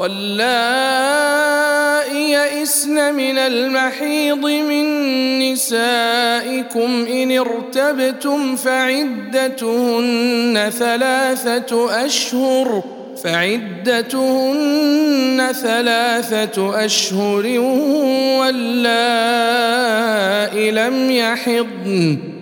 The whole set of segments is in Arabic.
واللائي يئسن من المحيض من نسائكم إن ارتبتم فعدتهن ثلاثة أشهر فعدتهن ثلاثة أشهر واللائي لم يحضن.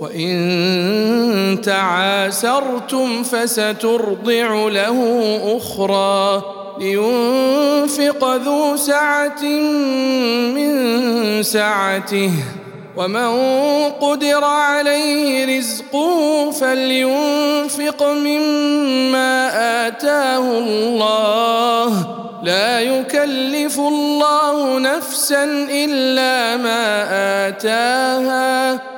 وإن تعاسرتم فسترضع له أخرى لينفق ذو سعة من سعته ومن قدر عليه رزقه فلينفق مما آتاه الله. لا يكلف الله نفسا إلا ما آتاها.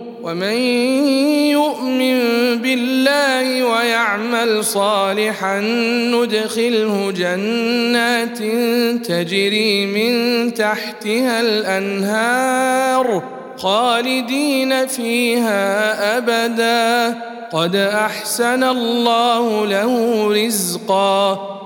ومن يؤمن بالله ويعمل صالحا ندخله جنات تجري من تحتها الأنهار خالدين فيها أبدا. قد أحسن الله له رزقا.